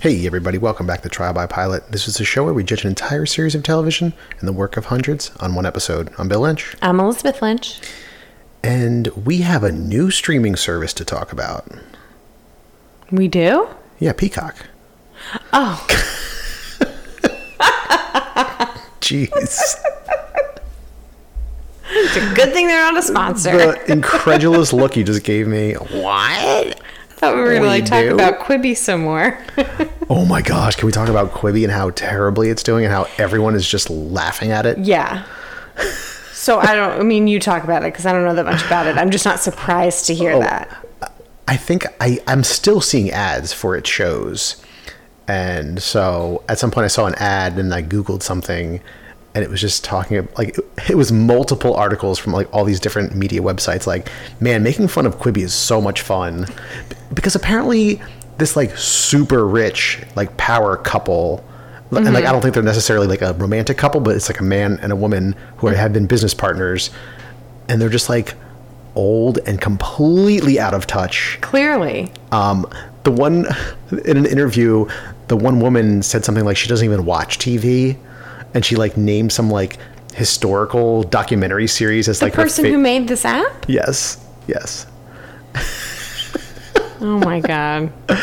Hey everybody, welcome back to Trial by Pilot. This is a show where we judge an entire series of television and the work of hundreds on one episode. I'm Bill Lynch, I'm Elizabeth Lynch. and we have a new streaming service to talk about. We do? Yeah, Peacock. Oh, Jeez. it's a good thing they're not a sponsor. the incredulous look you just gave me. What? Thought we were gonna we like talk do? about Quibi some more. Oh my gosh, can we talk about Quibi and how terribly it's doing and how everyone is just laughing at it? yeah. So I don't. I mean, you talk about it because I don't know that much about it. I'm just not surprised to hear Oh. that. I think I, I'm still seeing ads for its shows. And so at some point I saw an ad and I Googled something and it was just talking like it was multiple articles from like all these different media websites like man making fun of Quibi is so much fun. Because apparently this like super rich like power couple and like I don't think they're necessarily like a romantic couple but it's like a man and a woman who have been business partners and they're just like old and completely out of touch. Clearly, um, the one in an interview, the one woman said something like she doesn't even watch TV, and she like named some like historical documentary series as the like her person fa- who made this app. yes, yes. Oh my god.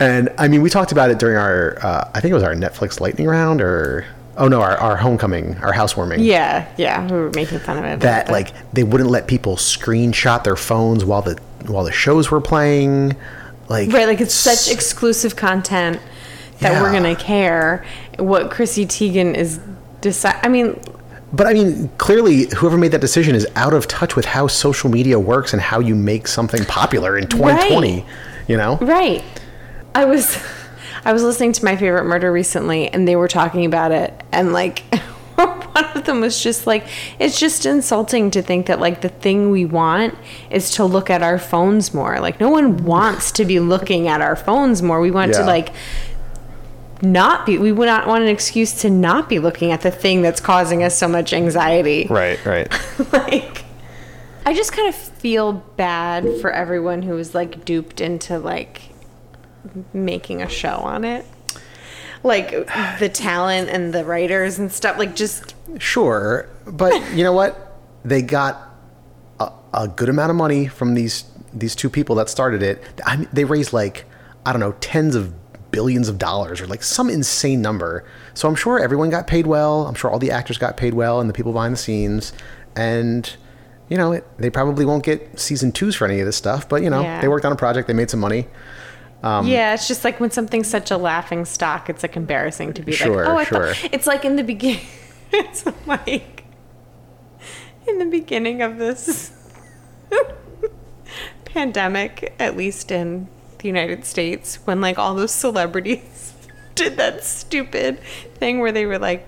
And I mean, we talked about it during our, uh, I think it was our Netflix lightning round, or oh no, our, our homecoming, our housewarming. Yeah, yeah. We were making fun of it. That like they wouldn't let people screenshot their phones while the while the shows were playing. Like right, like it's such exclusive content that we're gonna care what Chrissy Teigen is decide. I mean, But I mean, clearly, whoever made that decision is out of touch with how social media works and how you make something popular in 2020. You know? Right. I was I was listening to my favorite murder recently and they were talking about it and like one of them was just like it's just insulting to think that like the thing we want is to look at our phones more. Like no one wants to be looking at our phones more. We want to like not be we would not want an excuse to not be looking at the thing that's causing us so much anxiety Right, right. like I just kind of feel bad for everyone who was like duped into like making a show on it. Like the talent and the writers and stuff like just Sure. But you know what? They got a, a good amount of money from these these two people that started it. I mean, they raised like, I don't know, tens of billions of dollars or like some insane number. So I'm sure everyone got paid well. I'm sure all the actors got paid well and the people behind the scenes. And, you know, it, they probably won't get season twos for any of this stuff, but, you know, Yeah. they worked on a project, they made some money. Um, yeah, it's just like when something's such a laughing stock, it's like embarrassing to be Sure, like, oh, I sure. thought it's like in the beginning. it's like in the beginning of this pandemic, at least in the United States, when like all those celebrities did that stupid thing where they were like,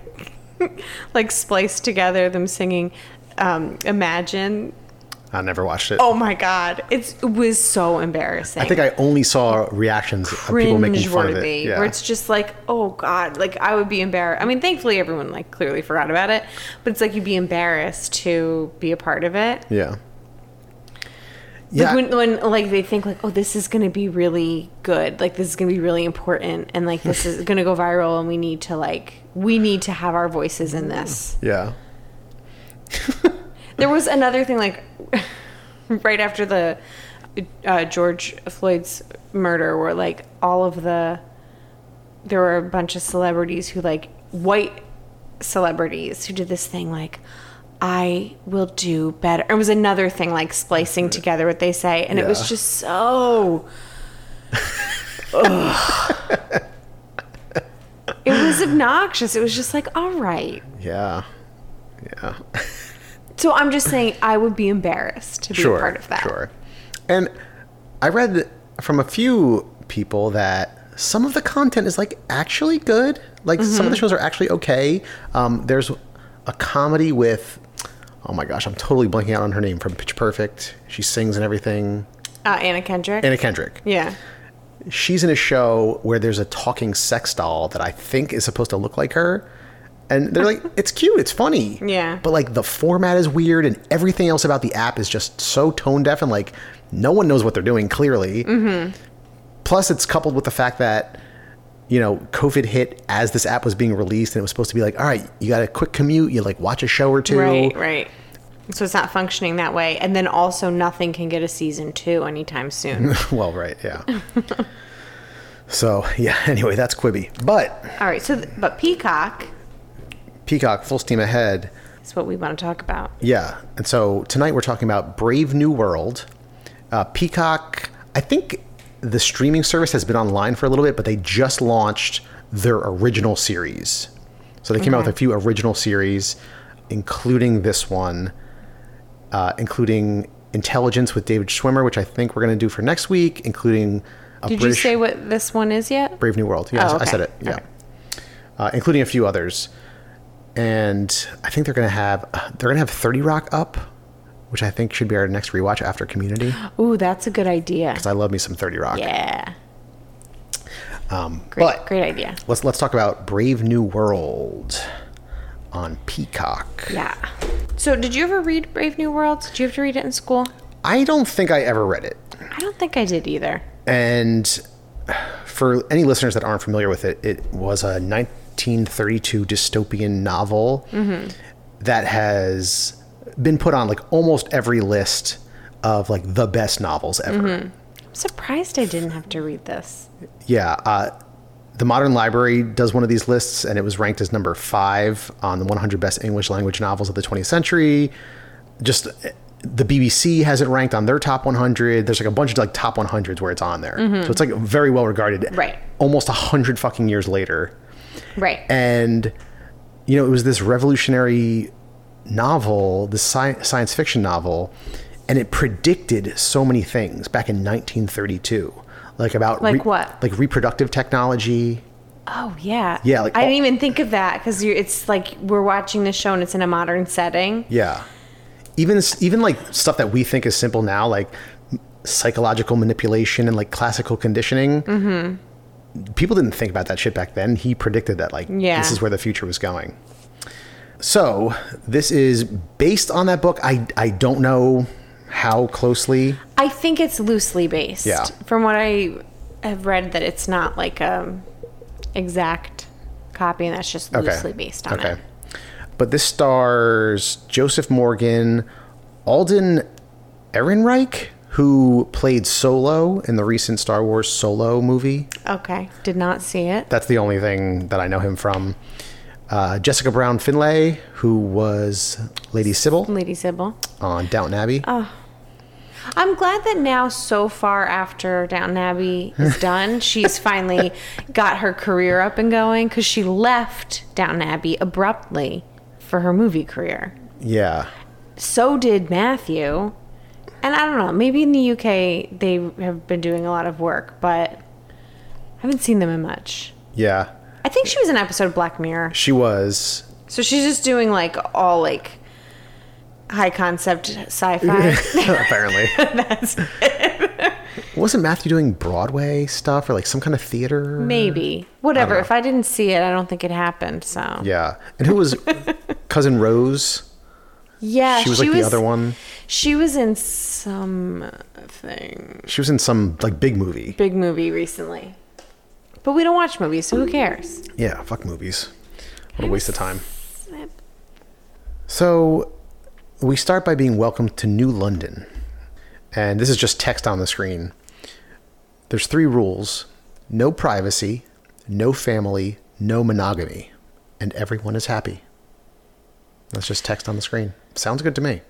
like spliced together them singing um, "Imagine." I never watched it. Oh my god, it's, it was so embarrassing. I think I only saw reactions of people making fun of it. Yeah. where it's just like, oh god, like I would be embarrassed. I mean, thankfully everyone like clearly forgot about it, but it's like you'd be embarrassed to be a part of it. yeah. Like Yeah. when, when like they think like, oh, this is gonna be really good, like this is gonna be really important, and like this is gonna go viral, and we need to like we need to have our voices in this. yeah. There was another thing like right after the uh, George Floyd's murder, where like all of the there were a bunch of celebrities who like white celebrities who did this thing like I will do better. It was another thing like splicing together what they say, and it was just so. It was obnoxious. It was just like, all right. Yeah. Yeah. So I'm just saying, I would be embarrassed to be sure. a part of that. Sure. And I read from a few people that some of the content is like actually good. Like some of the shows are actually okay. Um, there's a comedy with, oh my gosh, I'm totally blanking out on her name from Pitch Perfect. She sings and everything. Uh, Anna Kendrick. Anna Kendrick. yeah. She's in a show where there's a talking sex doll that I think is supposed to look like her. And they're like, it's cute, it's funny. Yeah. But like the format is weird and everything else about the app is just so tone deaf and like no one knows what they're doing clearly. Mm-hmm. Plus, it's coupled with the fact that, you know, COVID hit as this app was being released and it was supposed to be like, all right, you got a quick commute, you like watch a show or two. Right, right. So it's not functioning that way. And then also, nothing can get a season two anytime soon. well, right, yeah. so, yeah, anyway, that's Quibi. But All right. So, th- but Peacock Peacock, full steam ahead. is what we want to talk about. Yeah. And so tonight we're talking about Brave New World. Uh, Peacock, I think the streaming service has been online for a little bit, but they just launched their original series. So they came out with a few original series, including this one, uh, including Intelligence with David Schwimmer, which I think we're going to do for next week, including a Did British you say what this one is yet? Brave New World. Yeah, Oh, I said it. Yeah. Okay. Uh, including a few others. And I think they're going to have they're going to have 30 Rock up, which I think should be our next rewatch after Community Ooh, that's a good idea. because I love me some 30 Rock. Yeah. Um, Great, but great idea. let's let's talk about Brave New World on Peacock. Yeah. So, did you ever read Brave New World? Did you have to read it in school? I don't think I ever read it. I don't think I did either. And for any listeners that aren't familiar with it, it was a 1932 dystopian novel that has been put on like almost every list of like the best novels ever. I'm surprised I didn't have to read this. Yeah. Uh, the Modern Library does one of these lists, and it was ranked as number five on the 100 best English language novels of the 20th century. Just uh, the BBC has it ranked on their top 100. There's like a bunch of like top 100s where it's on there, so it's like very well regarded. Right. Almost a hundred fucking years later, Right. and you know it was this revolutionary novel, the sci- science fiction novel, and it predicted so many things back in 1932, like about Like what? like reproductive technology. oh, yeah. Yeah, like I didn't even think of that because it's like we're watching this show and it's in a modern setting. Yeah, even even like stuff that we think is simple now, like psychological manipulation and like classical conditioning. Mm-hmm. People didn't think about that shit back then. He predicted that like Yeah. this is where the future was going. So this is based on that book. I I don't know how closely. I think it's loosely based. Yeah. From what I have read, that it's not like a exact copy, and that's just Okay. loosely based on okay. it. But this stars Joseph Morgan, Alden Ehrenreich, who played Solo in the recent Star Wars Solo movie. Okay. Did not see it. That's the only thing that I know him from. Uh, Jessica Brown Findlay, who was Lady Sybil Lady Sybil. on Downton Abbey. Oh. I'm glad that now, so far after Downton Abbey is done, she's finally got her career up and going because she left Downton Abbey abruptly for her movie career. Yeah. So did Matthew. And I don't know, maybe in the UK they have been doing a lot of work, but I haven't seen them in much. Yeah. I think she was in an episode of Black Mirror. She was. So she's just doing like all like high concept sci-fi. apparently. That's it. Wasn't Matthew doing Broadway stuff or like some kind of theater? maybe whatever. know. If I didn't see it, I don't think it happened. So Yeah. And who was Cousin Rose? yeah, She was like the other one. She was in some thing She was in some like big movie. big movie recently, but we don't watch movies, so who cares? Yeah, fuck movies. What a waste of time. So, we start by being welcomed to New London. And this is just text on the screen. There's three rules no privacy, no family, no monogamy. And everyone is happy. That's just text on the screen. Sounds good to me.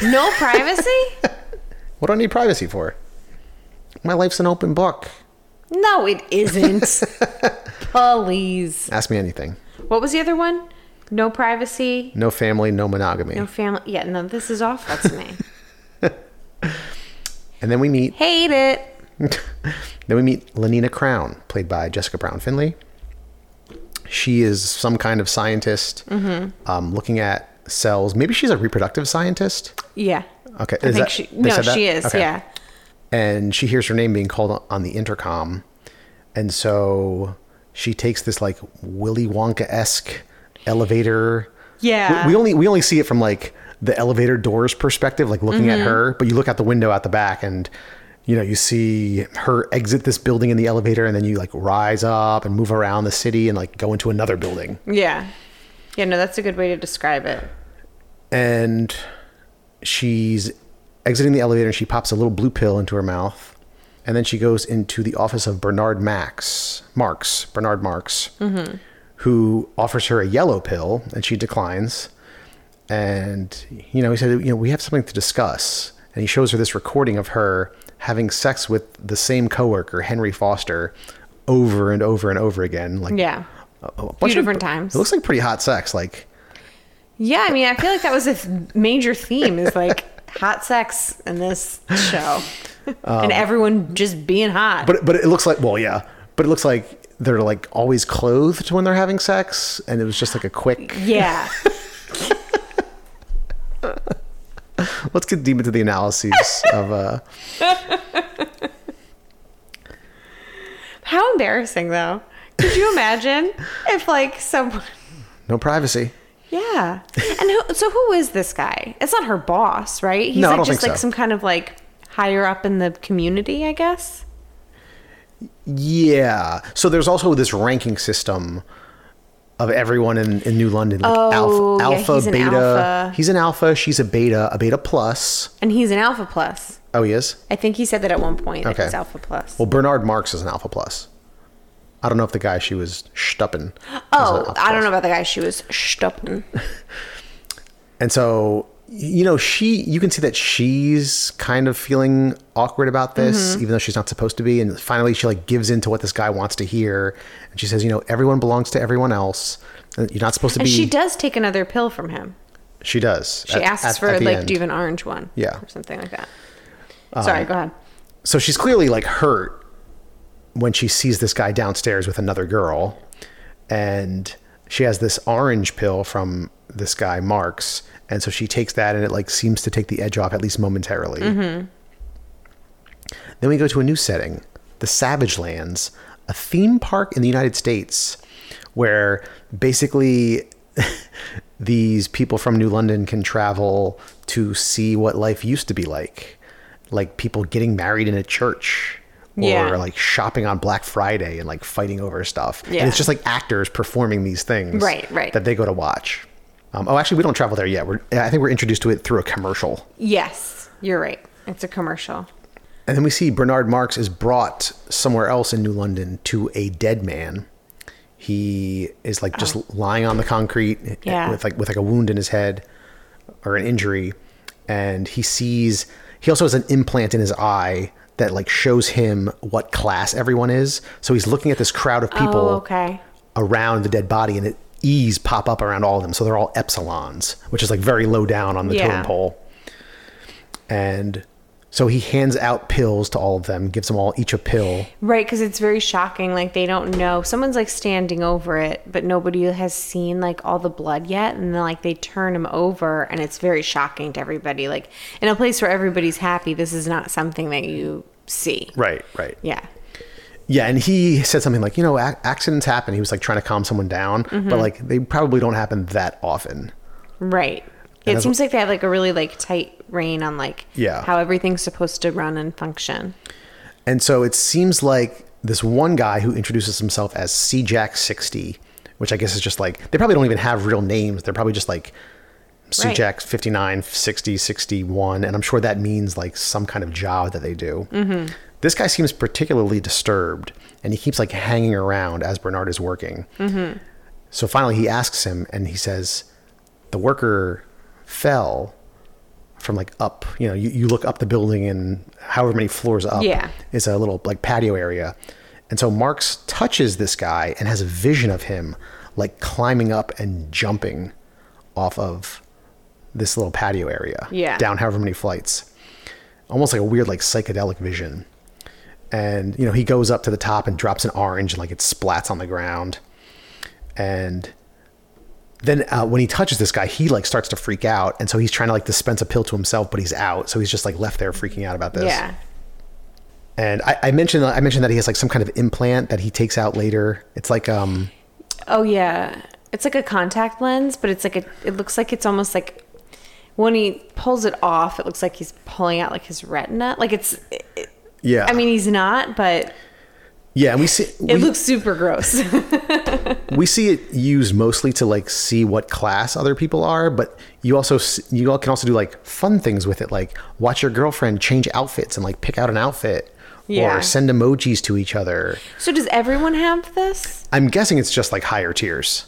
No privacy? What do I need privacy for? My life's an open book. No, it isn't. Please. Ask me anything. What was the other one? No privacy. No family, no monogamy. No family. Yeah, no, this is awful to me. And then we meet Hate it. then we meet Lenina Crown, played by Jessica Brown Findlay. She is some kind of scientist um, looking at cells. Maybe she's a reproductive scientist. Yeah. Okay, I is think that- she. No, she is. Okay. Yeah. And she hears her name being called on the intercom, and so she takes this like Willy Wonka esque elevator. Yeah. we, we only we only see it from like the elevator doors perspective, like looking Mm-hmm. at her. But you look out the window at the back, and you know you see her exit this building in the elevator, and then you like rise up and move around the city and like go into another building. Yeah. Yeah. No, that's a good way to describe it. and she's exiting the elevator and she pops a little blue pill into her mouth and then she goes into the office of bernard max Marx bernard Marx mm-hmm. who offers her a yellow pill and she declines and you know he said you know we have something to discuss and he shows her this recording of her having sex with the same coworker henry foster over and over and over again like Yeah. a, bunch Few of- different times. it looks like pretty hot sex like Yeah. I mean, I feel like that was a major theme is like hot sex in this show and everyone just being hot. But but it looks like well, yeah. But it looks like they're like always clothed when they're having sex, and it was just like a quick. yeah. Let's get deep into the analyses of. uh How embarrassing, though. Could you imagine if, like, someone. No privacy. Yeah. And who, so who is this guy? It's not her boss, right? He's No, I like just like so. some kind of like higher up in the community, I guess. Yeah. So there's also this ranking system of everyone in, in New London. Like Oh, alpha, yeah, alpha he's an beta. alpha. He's an alpha. She's a beta. A beta plus. And he's an alpha plus. Oh, he is. I think he said that at one point. Okay. he's alpha plus. Well, Bernard Marx is an alpha plus. I don't know if the guy she was stupping. oh, I don't know about the guy she was stopping. And so, you know, she, you can see that she's kind of feeling awkward about this, Mm-hmm. even though she's not supposed to be. And finally, she like gives in to what this guy wants to hear. And she says, you know, everyone belongs to everyone else. And you're not supposed to And be. she does take another pill from him. She does. She at- asks at- for at like, end. do you have an orange one? Yeah. Or something like that. Sorry, go ahead. So she's clearly like hurt when she sees this guy downstairs with another girl. And she has this orange pill from this guy, Marx. And so she takes that and it like seems to take the edge off, at least momentarily. Mm-hmm. Then we go to a new setting, the Savage Lands, a theme park in the United States where basically these people from New London can travel to see what life used to be like. Like people getting married in a church or Yeah. like shopping on Black Friday and like fighting over stuff. And it's just like actors performing these things Right, right. that they go to watch. Um, oh, actually, we don't travel there yet. We're, I think we're introduced to it through a commercial. Yes, you're right. It's a commercial. And then we see Bernard Marx is brought somewhere else in New London to a dead man. He is like just lying on the concrete Oh. Yeah. with like with like a wound in his head or an injury, and he sees. He also has an implant in his eye that like shows him what class everyone is. So he's looking at this crowd of people Oh, okay. around the dead body, and it E's pop up around all of them. So they're all epsilons, which is like very low down on the Yeah. totem pole. And so he hands out pills to all of them, gives them all each a pill. Right, because it's very shocking. Like they don't know. Someone's like standing over it, but nobody has seen like all the blood yet. And then like they turn him over, and it's very shocking to everybody. Like in a place where everybody's happy, this is not something that you see. Right, right. Yeah. Yeah, and he said something like, you know, ac- accidents happen. He was like trying to calm someone down, Mm-hmm. but like they probably don't happen that often. Right. It that's seems like they have like a really like tight rein on like Yeah. how everything's supposed to run and function. And so it seems like this one guy who introduces himself as C Jack 60, which I guess is just like, they probably don't even have real names. They're probably just like C Right. Jack 59, 60, 61. And I'm sure that means like some kind of job that they do. Mm-hmm. This guy seems particularly disturbed and he keeps like hanging around as Bernard is working. Mm-hmm. So finally he asks him and he says, the worker fell from like up, you know, you, you look up the building and however many floors up Yeah. is a little like patio area. And so Marx touches this guy and has a vision of him like climbing up and jumping off of this little patio area. Yeah. Down however many flights. Almost like a weird like psychedelic vision. and you know he goes up to the top and drops an orange and like it splats on the ground and then uh, when he touches this guy he like starts to freak out and so he's trying to like dispense a pill to himself but he's out so he's just like left there freaking out about this Yeah. and I, I mentioned i mentioned that he has like some kind of implant that he takes out later it's like um Oh yeah. It's like a contact lens, but it's like a it looks like it's almost like when he pulls it off, it looks like he's pulling out like his retina. Like it's it, yeah I mean he's not, but yeah and we see it we, looks super gross. we see it used mostly to like see what class other people are but you also you all can also do like fun things with it like watch your girlfriend change outfits and like pick out an outfit Yeah. or send emojis to each other so does everyone have this? i'm guessing it's just like higher tiers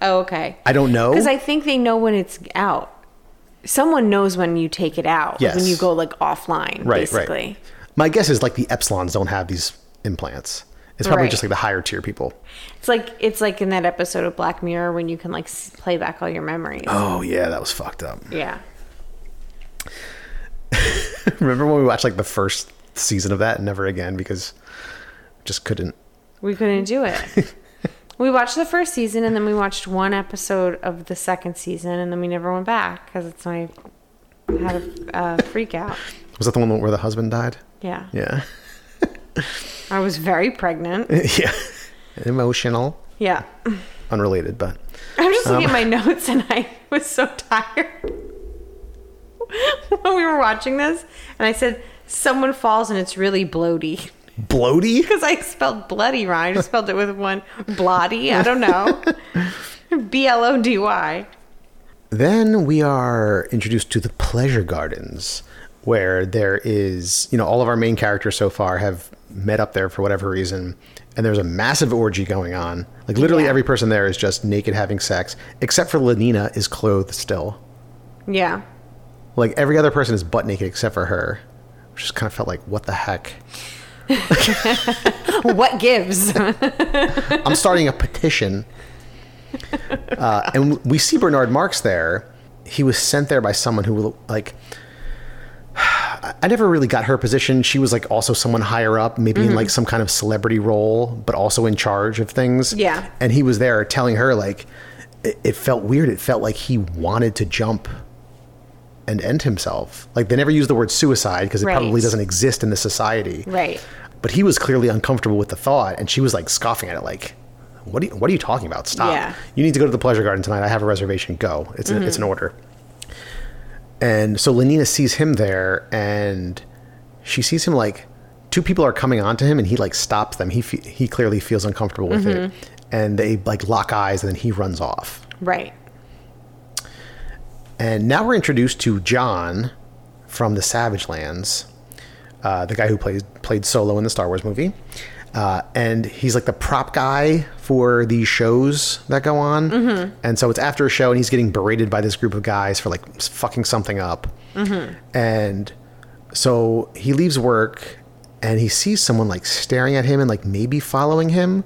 Oh, okay. i don't know Because I think they know when it's out. Someone knows when you take it out. like When you go like offline, right basically. right my guess is like the epsilons don't have these implants it's probably Right. just like the higher tier people It's like it's like in that episode of Black Mirror when you can like play back all your memories. oh yeah that was fucked up Yeah. remember when we watched like the first season of that and never again because just couldn't We couldn't do it. we watched the first season and then we watched one episode of the second season and then we never went back because it's I had a uh, freak out. was that the one where the husband died Yeah. yeah I was very pregnant. yeah emotional Yeah. unrelated but I'm just Um, looking at my notes and I was so tired when we were watching this. And I said, someone falls and it's really bloaty. bloaty Because I spelled bloody wrong. I just spelled it with one blotty. I don't know. B L O D Y. Then we are introduced to the pleasure gardens, where there is, you know, all of our main characters so far have met up there for whatever reason, and there's a massive orgy going on. Like literally Yeah. every person there is just naked having sex, except for Lenina is clothed still. Yeah. Like every other person is butt naked except for her, which just kind of felt like, what the heck? What gives? I'm starting a petition. Uh, and we see Bernard Marx there. He was sent there by someone who, like, I never really got her position. She was like also someone higher up, maybe in like mm-hmm. some kind of celebrity role, but also in charge of things. Yeah. And he was there telling her, like, it, it felt weird. It felt like he wanted to jump and end himself. Like, they never used the word suicide because it Right. probably doesn't exist in this society right. but he was clearly uncomfortable with the thought and she was like scoffing at it like what are you, what are you talking about stop Yeah. you need to go to the pleasure garden tonight i have a reservation go it's, a, it's an order and so lenina sees him there and she sees him like two people are coming onto him and he like stops them he fe- he clearly feels uncomfortable with it and they like lock eyes and then he runs off Right. and now we're introduced to John from the Savage Lands, uh, the guy who played played Solo in the Star Wars movie. Uh, and he's like the prop guy for these shows that go on. Mm-hmm. And so it's after a show, and he's getting berated by this group of guys for like fucking something up. Mm-hmm. And so he leaves work, and he sees someone like staring at him and like maybe following him.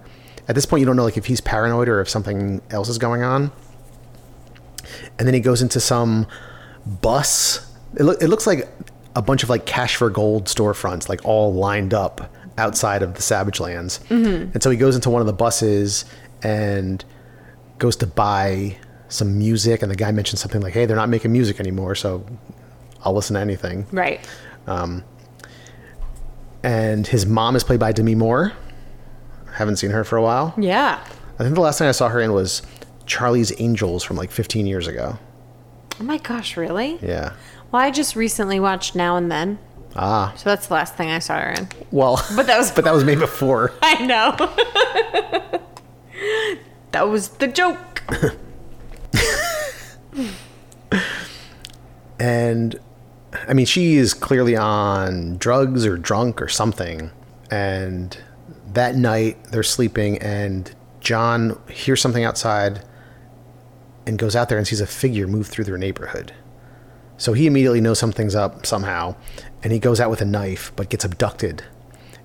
At this point, you don't know like if he's paranoid or if something else is going on and then he goes into some bus. It, loo- it looks like a bunch of like cash for gold storefronts, like all lined up outside of the Savage Lands. Mm-hmm. And so he goes into one of the buses and goes to buy some music. And the guy mentions something like, "Hey, they're not making music anymore, so I'll listen to anything." Right. Um, And his mom is played by Demi Moore. Haven't seen her for a while. Yeah. I think the last thing I saw her in was Charlie's Angels from like 15 years ago. Oh my gosh, really? Yeah. Well, I just recently watched Now and Then. Ah. So that's the last thing I saw her in. Well, But that was- but that was made before. I know. that was the joke. And I mean, she is clearly on drugs or drunk or something. And that night they're sleeping, and John hears something outside and goes out there and sees a figure move through their neighborhood. So he immediately knows something's up somehow, and he goes out with a knife, but gets abducted.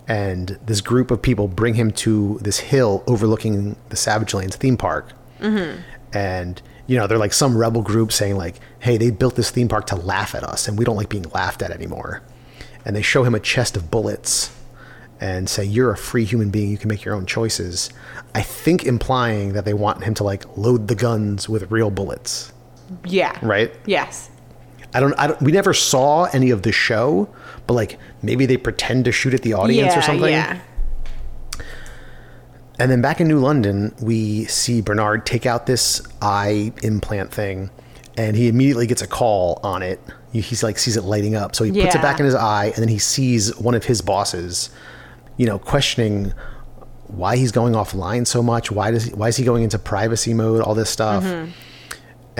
And this group of people bring him to this hill overlooking the Savage Lands theme park. Mm-hmm. and you know they're like some rebel group saying like hey they built this theme park to laugh at us and we don't like being laughed at anymore and they show him a chest of bullets and say you're a free human being, you can make your own choices. I think implying that they want him to like load the guns with real bullets, Yeah. right? Yes. I don't, I don't we never saw any of the show, but like maybe they pretend to shoot at the audience yeah. or something. Yeah. And then back in New London, we see Bernard take out this eye implant thing, and he immediately gets a call on it. He's like sees it lighting up, so he puts it back in his eye, and then he sees one of his bosses, you know, questioning why he's going offline so much. Why does he, why is he going into privacy mode? All this stuff, mm-hmm.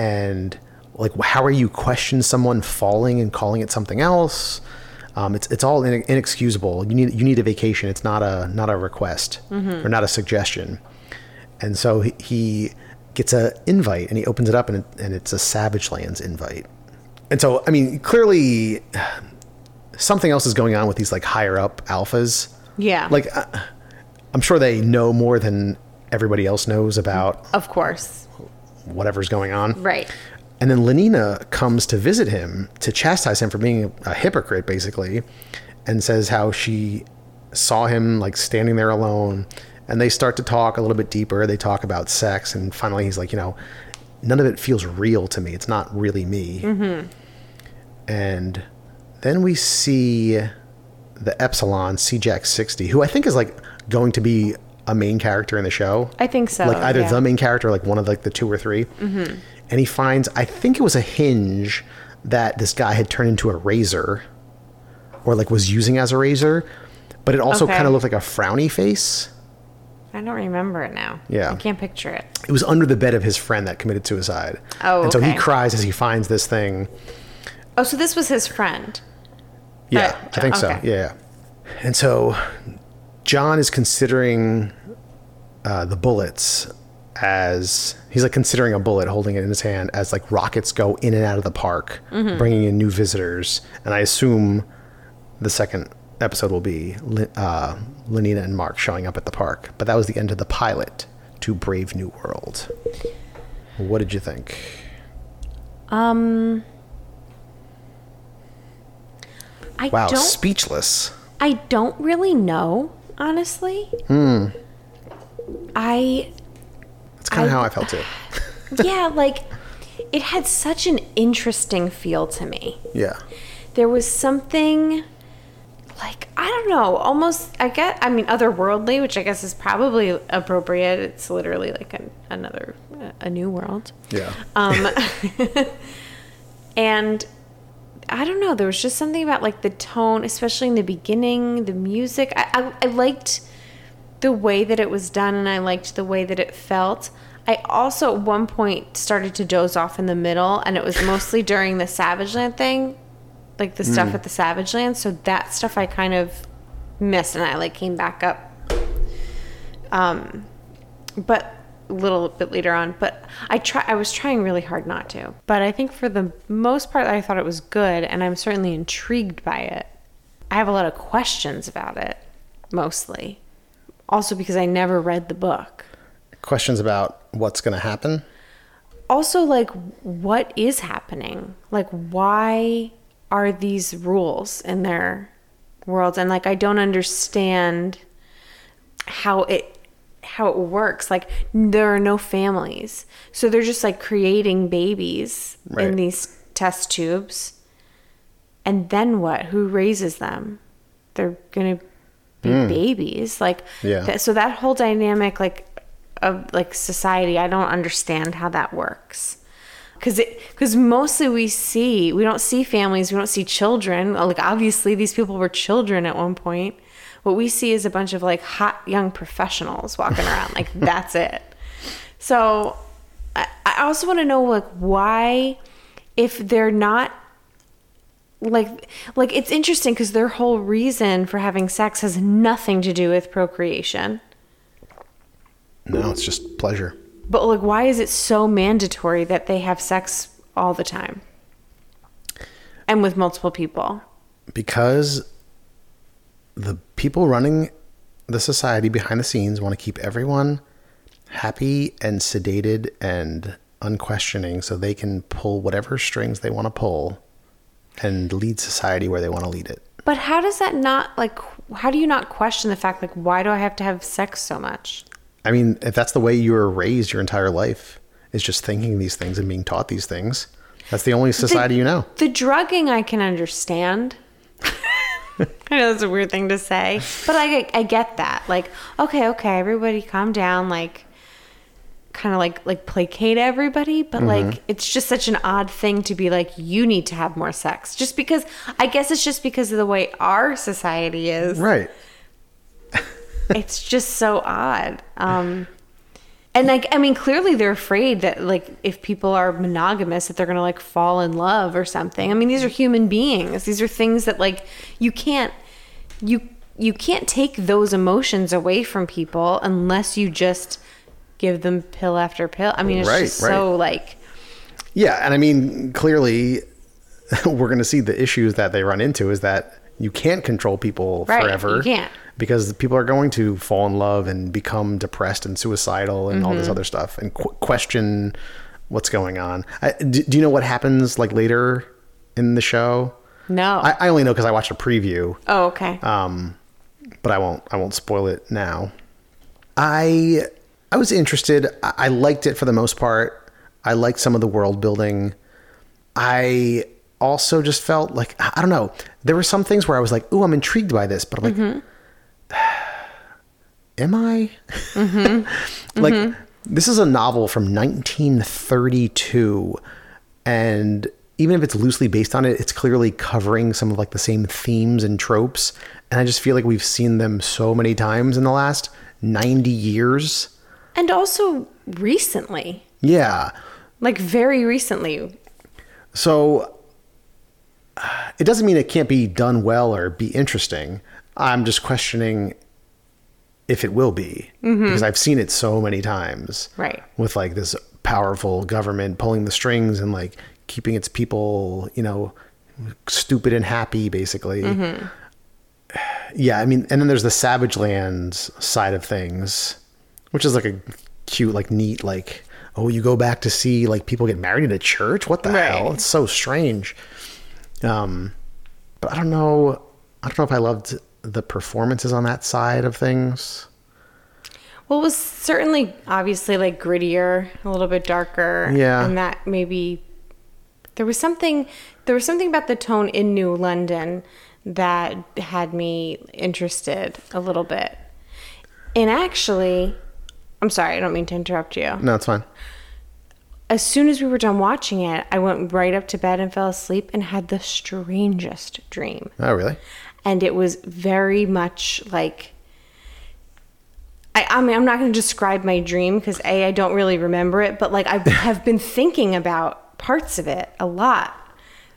and like how are you question someone falling and calling it something else? Um, it's it's all in, inexcusable. You need you need a vacation. It's not a not a request or not a suggestion. And so he, he gets a invite and he opens it up and it, and it's a Savage Lands invite. And so I mean clearly something else is going on with these like higher up alphas. Yeah. Like uh, I'm sure they know more than everybody else knows about Of course. whatever's going on. Right. And then Lenina comes to visit him to chastise him for being a hypocrite, basically, and says how she saw him like standing there alone. And they start to talk a little bit deeper. They talk about sex, and finally he's like, you know, none of it feels real to me. It's not really me. Mm-hmm. And then we see the Epsilon CJack 60, who I think is like going to be a main character in the show I think so. like either yeah. the main character, or like one of like the two or 3 mm-hmm. And he finds I think it was a hinge that this guy had turned into a razor, or like was using as a razor, but it also Okay. kind of looked like a frowny face. I don't remember it now. Yeah. I can't picture it. It was under the bed of his friend that committed suicide. Oh, and so he cries as he finds this thing. Oh, so this was his friend. Yeah, That- I think so. Yeah. And so John is considering uh, the bullets as he's like considering a bullet, holding it in his hand as like rockets go in and out of the park, Mm-hmm. bringing in new visitors. And I assume the second episode will be uh, Lenina and Mark showing up at the park. But that was the end of the pilot to Brave New World. What did you think? Um. I Wow, speechless. I don't really know, honestly. Hmm. I kind of how I felt too. yeah, like it had such an interesting feel to me. Yeah. There was something like I don't know, almost I get I mean otherworldly, which I guess is probably appropriate. It's literally like an, another a new world. Yeah. Um, and I don't know. There was just something about like the tone, especially in the beginning, the music. I, I, I liked the way that it was done, and I liked the way that it felt. I also at one point started to doze off in the middle, and it was mostly during the Savage Land thing, like the stuff at the Savage Land. So that stuff I kind of missed, and I like came back up. Um, but a little bit later on but i try i was trying really hard not to but i think for the most part i thought it was good and i'm certainly intrigued by it i have a lot of questions about it mostly also because i never read the book. Questions about what's going to happen? also like what is happening? Like why are these rules in their worlds? And like i don't understand how it how it works. Like there are no families. So they're just like creating babies Right. in these test tubes. And then what? Who raises them? They're gonna be mm. babies. Like Yeah. that, so that whole dynamic like of like society i don't understand how that works. Because it because mostly we see we don't see families we don't see children. Like obviously these people were children at one point. What we see is a bunch of like hot young professionals walking around. Like that's it. So i, I also want to know like why if they're not like like it's interesting because their whole reason for having sex has nothing to do with procreation. No, it's just pleasure. but like why is it so mandatory that they have sex all the time? And with multiple people? Because the people running the society behind the scenes want to keep everyone happy and sedated and unquestioning so they can pull whatever strings they want to pull and lead society where they want to lead it. but how does that not like how do you not question the fact like why do I have to have sex so much? I mean, if that's the way you were raised your entire life, is just thinking these things and being taught these things, that's the only society you know. The drugging I can understand. I know that's a weird thing to say, but I I get that. Like, okay, okay, everybody calm down. Like, kind of like like placate everybody, but like it's just such an odd thing to be like you need to have more sex just because. I guess it's just because of the way our society is. Right. it's just so odd. Um, and like, I mean, clearly they're afraid that like if people are monogamous, that they're gonna like fall in love or something. I mean, these are human beings. These are things that like you can't you you can't take those emotions away from people unless you just give them pill after pill. I mean, it's Right, just so like Yeah, and I mean, clearly, we're going to see the issues that they run into is that you can't control people Right, forever. you can't. Because people are going to fall in love and become depressed and suicidal and all this Mm-hmm. other stuff and qu- question what's going on. I, do, do you know what happens like later in the show? no. I, I only know because I watched a preview, oh, okay. um, but I won't. I won't spoil it now. I I was interested. I, liked it for the most part. I liked some of the world building. I also just felt like I don't know. There were some things where I was like, "Ooh, I'm intrigued by this," but I'm like, mm-hmm. "Am I?" Mm-hmm. like mm-hmm. this is a novel from 1932, and even if it's loosely based on it, it's clearly covering some of like the same themes and tropes. And I just feel like we've seen them so many times in the last 90 years. And also recently, Yeah. like very recently. So it doesn't mean it can't be done well or be interesting. I'm just questioning if it will be mm-hmm. because I've seen it so many times. Right. With like this powerful government pulling the strings and like keeping its people, you know, stupid and happy basically. Mm-hmm. Yeah, I mean, and then there's the Savage Lands side of things, which is like a cute, like neat, like oh, you go back to see like people get married in a church. What the Right. hell? It's so strange. Um, but I don't know. I don't know if I loved the performances on that side of things. Well, it was certainly obviously like grittier, a little bit darker. Yeah. And that maybe there was something there was something about the tone in New London that had me interested a little bit. And actually, I'm sorry, I don't mean to interrupt you. No, it's fine. As soon as we were done watching it, I went right up to bed and fell asleep and had the strangest dream Oh, really? and it was very much like I, I mean i'm not going to describe my dream because a i don't really remember it but like i have been thinking about parts of it a lot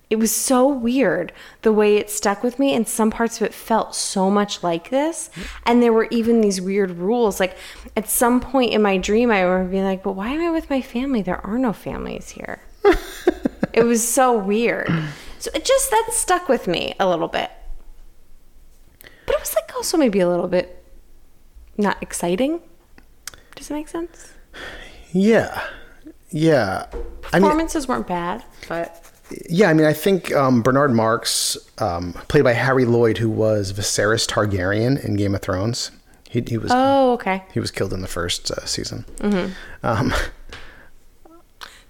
it was so weird the way it stuck with me and some parts of it felt so much like this and there were even these weird rules like at some point in my dream i remember being like but why am i with my family there are no families here it was so weird so it just that stuck with me a little bit but it was like also maybe a little bit not exciting. Does that make sense? Yeah. Yeah. I mean, Performances weren't bad, but Yeah, I mean, I think um, Bernard Marx, um, played by Harry Lloyd, who was Viserys Targaryen in Game of Thrones. He, he was oh, okay. he was killed in the first uh, season. Um,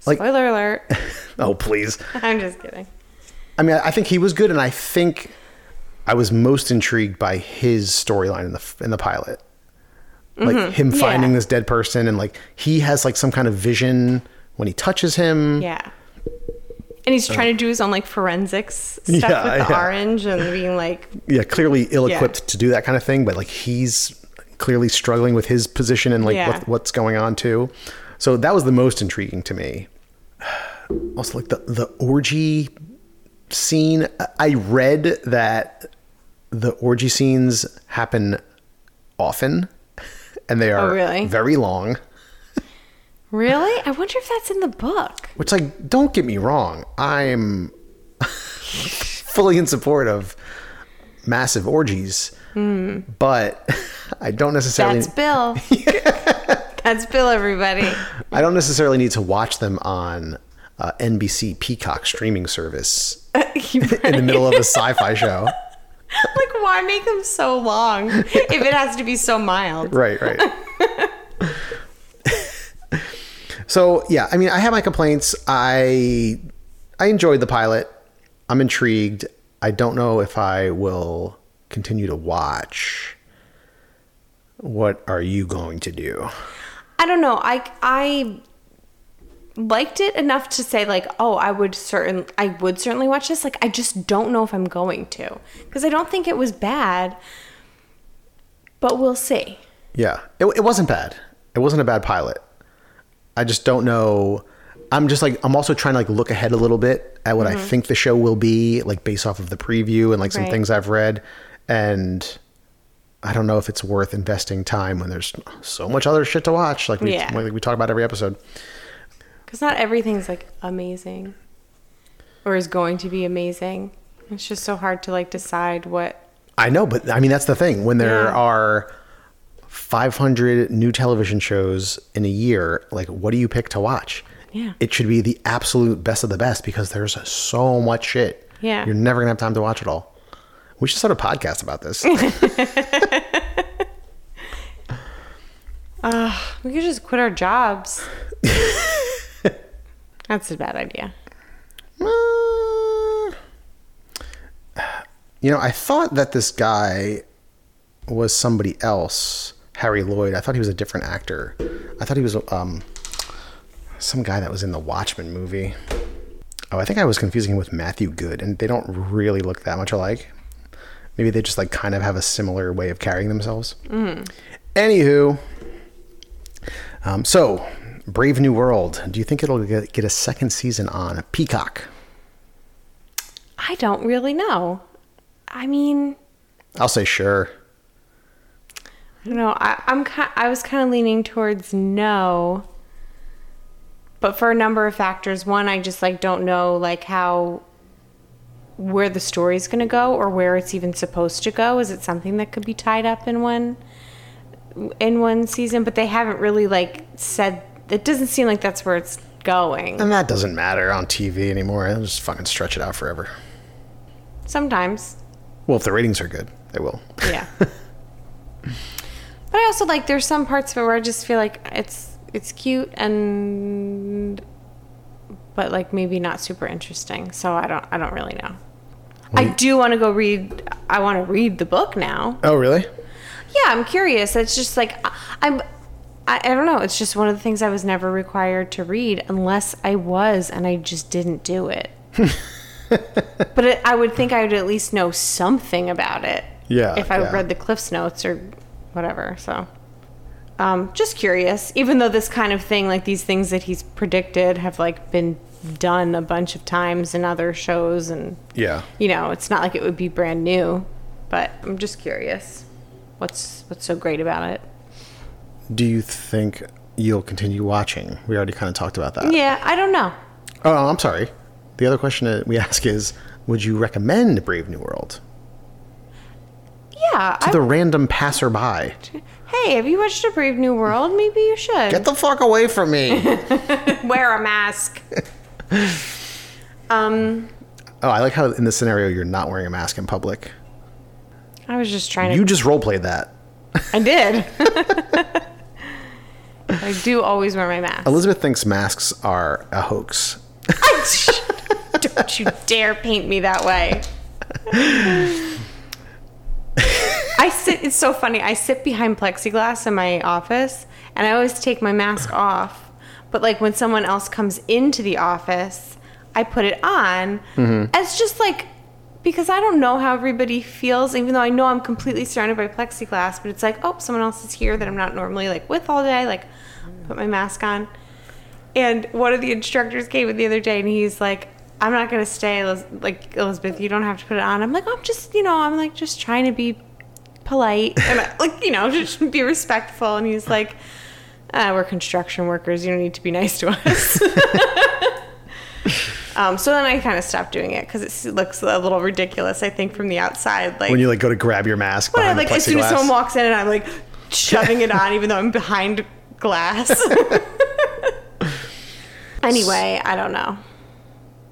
Like- Spoiler alert. oh, please. I'm just kidding. I mean, I think he was good, and I think I was most intrigued by his storyline in the in the pilot, like him finding Yeah. this dead person, and like he has like some kind of vision when he touches him. Yeah. And he's trying to do his own like forensics stuff Yeah, with the yeah. orange and being like, yeah, clearly ill-equipped to do that kind of thing, but like he's clearly struggling with his position and like Yeah. what, what's going on too. So that was the most intriguing to me. Also, like the the orgy scene. I- I read that the orgy scenes happen often, and they oh, are Oh, really? very long. Really? I wonder if that's in the book. Which, like, don't get me wrong, I'm fully in support of massive orgies, but I don't necessarily. That's Bill. that's Bill, everybody. I don't necessarily need to watch them on uh, NBC Peacock streaming service in the middle of a sci-fi show. like, why make them so long if it has to be so mild? Right, right. So yeah, I mean, I have my complaints. I I enjoyed the pilot. I'm intrigued. I don't know if I will continue to watch. What are you going to do? I don't know. I I liked it enough to say like, oh, I would certain I would certainly watch this. Like, I just don't know if I'm going to because I don't think it was bad, but we'll see. Yeah, it, it wasn't bad. It wasn't a bad pilot. I just don't know. I'm just like I'm also trying to like look ahead a little bit at what I mm-hmm. think the show will be, like based off of the preview and like some Right. things I've read, and I don't know if it's worth investing time when there's so much other shit to watch. Like we Yeah. like we talk about every episode. Because not everything's like amazing or is going to be amazing. It's just so hard to like decide what. I know, but I mean that's the thing. When there Yeah. are 500 new television shows in a year, like what do you pick to watch? Yeah. It should be the absolute best of the best because there's so much shit. Yeah. You're never going to have time to watch it all. We should start a podcast about this. Ah, we could just quit our jobs. That's a bad idea. Uh, you know, I thought that this guy was somebody else, Harry Lloyd. I thought he was a different actor. I thought he was um, some guy that was in the Watchmen movie. Oh, I think I was confusing him with Matthew Goode, and they don't really look that much alike. Maybe they just like kind of have a similar way of carrying themselves. Anywho, um, so Brave New World. Do you think it'll get, get a second season on Peacock? I don't really know. I mean, I'll say sure. I don't know. I, I'm ki- I was kind of leaning towards no, but for a number of factors. One, I just like don't know like how where the story's going to go or where it's even supposed to go. Is it something that could be tied up in one in one season? But they haven't really like said. It doesn't seem like that's where it's going. And that doesn't matter on TV anymore. They'll just fucking stretch it out forever. Sometimes, Well, if the ratings are good, they will. yeah. but I also like there's some parts of it where I just feel like it's it's cute and but like maybe not super interesting. So I don't I don't really know. I do want to go read I want to read the book now. Oh, really? Yeah, I'm curious. It's just like I- I'm I, I don't know. It's just one of the things I was never required to read unless I was and I just didn't do it. but it, I would think I would at least know something about it. Yeah, If I yeah. read the Cliff's Notes or whatever. So, um, just curious. Even though this kind of thing, like these things that he's predicted, have like been done a bunch of times in other shows, and Yeah. you know, it's not like it would be brand new. But I'm just curious. What's what's so great about it? Do you think you'll continue watching? We already kind of talked about that. Yeah, I don't know. Oh, I'm sorry. The other question that we ask is Would you recommend Brave New World Yeah. to I, the random passerby? hey, have you watched A Brave New World? Maybe you should. Get the fuck away from me. Wear a mask. um, oh, I like how in this scenario you're not wearing a mask in public. I was just trying to. You just roleplayed that. I did. I do always wear my mask. Elizabeth thinks masks are a hoax. Don't you dare paint me that way. I sit, it's so funny. I sit behind plexiglass in my office and I always take my mask off. But like when someone else comes into the office, I put it on. Mm-hmm. It's just like, because I don't know how everybody feels, even though I know I'm completely surrounded by plexiglass, but it's like, oh, someone else is here that I'm not normally like with all day. Like, put my mask on. And one of the instructors came in the other day and he's like, I'm not going to stay, like, Elizabeth, you don't have to put it on. I'm like, I'm just, you know, I'm like, just trying to be polite and like, you know, just be respectful. And he's like, ah, we're construction workers. You don't need to be nice to us. um, so then I kind of stopped doing it because it looks a little ridiculous, I think, from the outside. Like, When you like go to grab your mask but I, like, as soon as someone walks in and I'm like shoving it on, even though I'm behind glass. anyway, I don't know.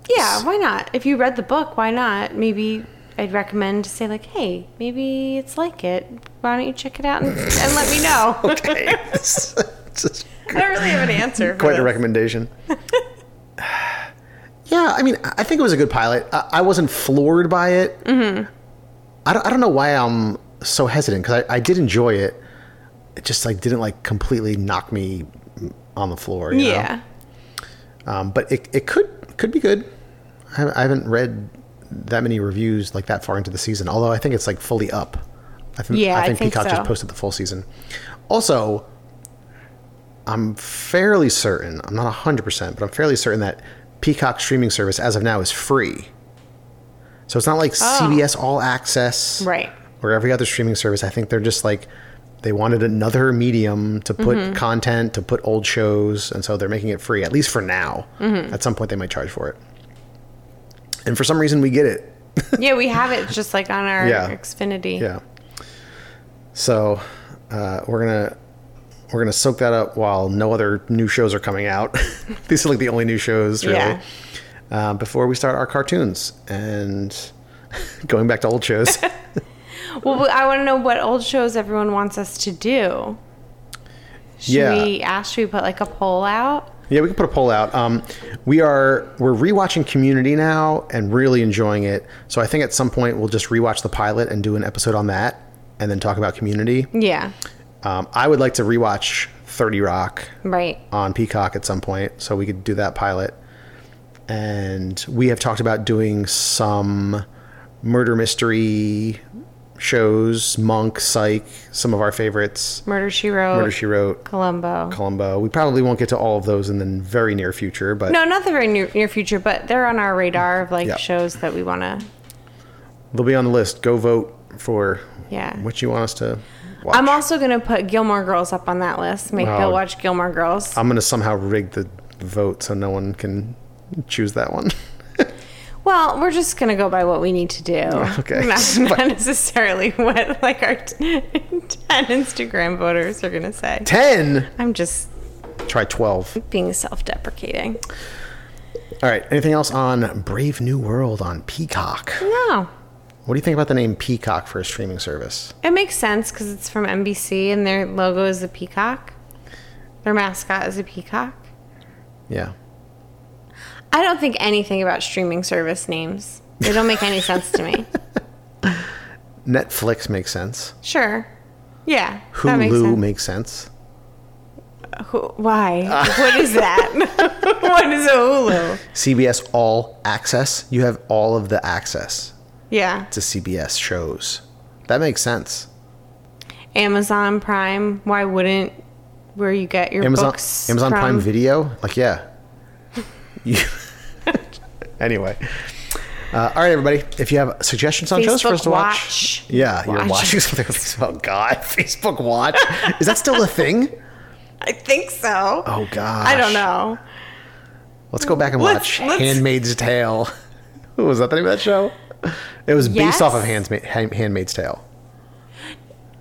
Yeah, why not? If you read the book, why not? Maybe I'd recommend to say like, hey, maybe it's like it. Why don't you check it out and, and let me know? Okay. Just I don't really have an answer. For quite a recommendation. yeah, I mean, I think it was a good pilot. I, I wasn't floored by it. Mm-hmm. I don't, I don't know why I'm so hesitant because I, I did enjoy it. It just like didn't like completely knock me on the floor. you know? Yeah. Um, but it, it could could be good. I I haven't read that many reviews like that far into the season. Although I think it's like fully up. I think Yeah, I I think, think Peacock so. just posted the full season. Also, I'm fairly certain. I'm not hundred percent, but I'm fairly certain that Peacock streaming service as of now is free. So it's not like CBS All Access, Oh. Right. Or every other streaming service. I think they're just like they wanted another medium to put Mm-hmm. content, to put old shows, and so they're making it free, at least for now. Mm-hmm. At some point, they might charge for it. And for some reason, we get it. Yeah, we have it just like on our Yeah. Xfinity. Yeah. So uh, we're gonna we're gonna soak that up while no other new shows are coming out. These are like the only new shows, really. Yeah. Uh, before we start our cartoons and going back to old shows. Well, I want to know what old shows everyone wants us to do. Should Yeah. we ask? Should we put like a poll out? Yeah, we can put a poll out. Um, we are we're rewatching Community now and really enjoying it. So I think at some point we'll just rewatch the pilot and do an episode on that, and then talk about Community. Yeah. Um, I would like to rewatch Thirty Rock Right. on Peacock at some point, so we could do that pilot. And we have talked about doing some murder mystery shows, Monk, Psych, some of our favorites. Murder She Wrote. Murder She Wrote, Columbo. Columbo. We probably won't get to all of those in the very near future, but no, not the very near, near future, but they're on our radar of like Yeah. shows that we want to. they'll be on the list. Go vote for Yeah. what you want us to watch. I'm also gonna put Gilmore Girls up on that list. Make Oh. Bill watch Gilmore Girls. I'm going to somehow rig the vote so no one can choose that one. Well, we're just gonna go by what we need to do. Oh, okay. Not, not necessarily what like our t- ten Instagram voters are gonna say. 10! I'm just Try 12. being self-deprecating. All right. Anything else on Brave New World on Peacock? No, What do you think about the name Peacock for a streaming service? it makes sense because it's from NBC and their logo is a peacock. Their mascot is a peacock. Yeah. I don't think anything about streaming service names. They don't make any sense to me. Netflix makes sense. Sure. Yeah. that makes Hulu sense. makes sense. Uh, who- Why? what is that? what is a Hulu? CBS All Access. You have all of the access Yeah. to CBS shows. That makes sense. Amazon Prime. Why wouldn't where you get your Amazon books? Amazon from? Prime Video. Like yeah. You- anyway. Uh, all right, everybody. If you have suggestions on shows for us to watch, Watch. yeah, you're watching something. Oh God, Facebook Watch is that still a thing? I think so. Oh God, I don't know. Let's go back and Let's- watch let's- Handmaid's Tale. Who was that the name of that show? It was based off of Handma- Handmaid's Tale.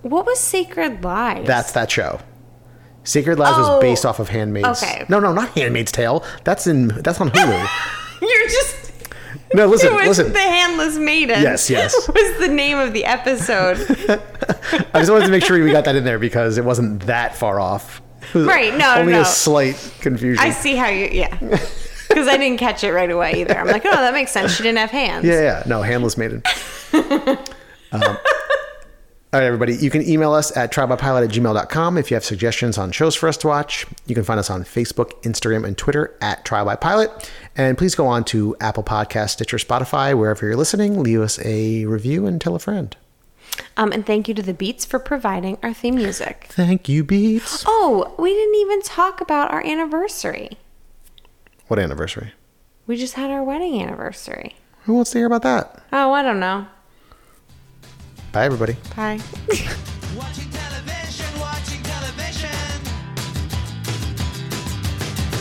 What was Sacred Lies? That's that show. Sacred Lies Oh, was based off of Handmaid's. okay. No, no, not Handmaid's Tale. That's in. That's on Hulu. You're just. No, listen, it was listen. The Handless Maiden. Yes, yes. Was the name of the episode. I just wanted to make sure we got that in there because it wasn't that far off. Right, no, only no. a slight confusion. I see how you. Yeah. Because I didn't catch it right away either. I'm like, oh, that makes sense. She didn't have hands. Yeah, yeah. No, handless maiden. um, all right, everybody. You can email us at trialbypilot at gmail.com if you have suggestions on shows for us to watch. You can find us on Facebook, Instagram, and Twitter at Trial by Pilot. And please go on to Apple Podcast, Stitcher, Spotify, wherever you're listening. Leave us a review and tell a friend. Um, and thank you to the Beats for providing our theme music. Thank you, Beats. Oh, we didn't even talk about our anniversary. What anniversary? We just had our wedding anniversary. Who wants to hear about that? Oh, I don't know. Bye, everybody. Bye. Watching television, watching television.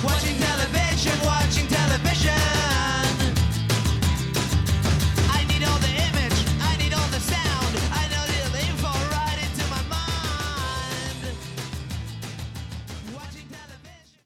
Watching television, watching television.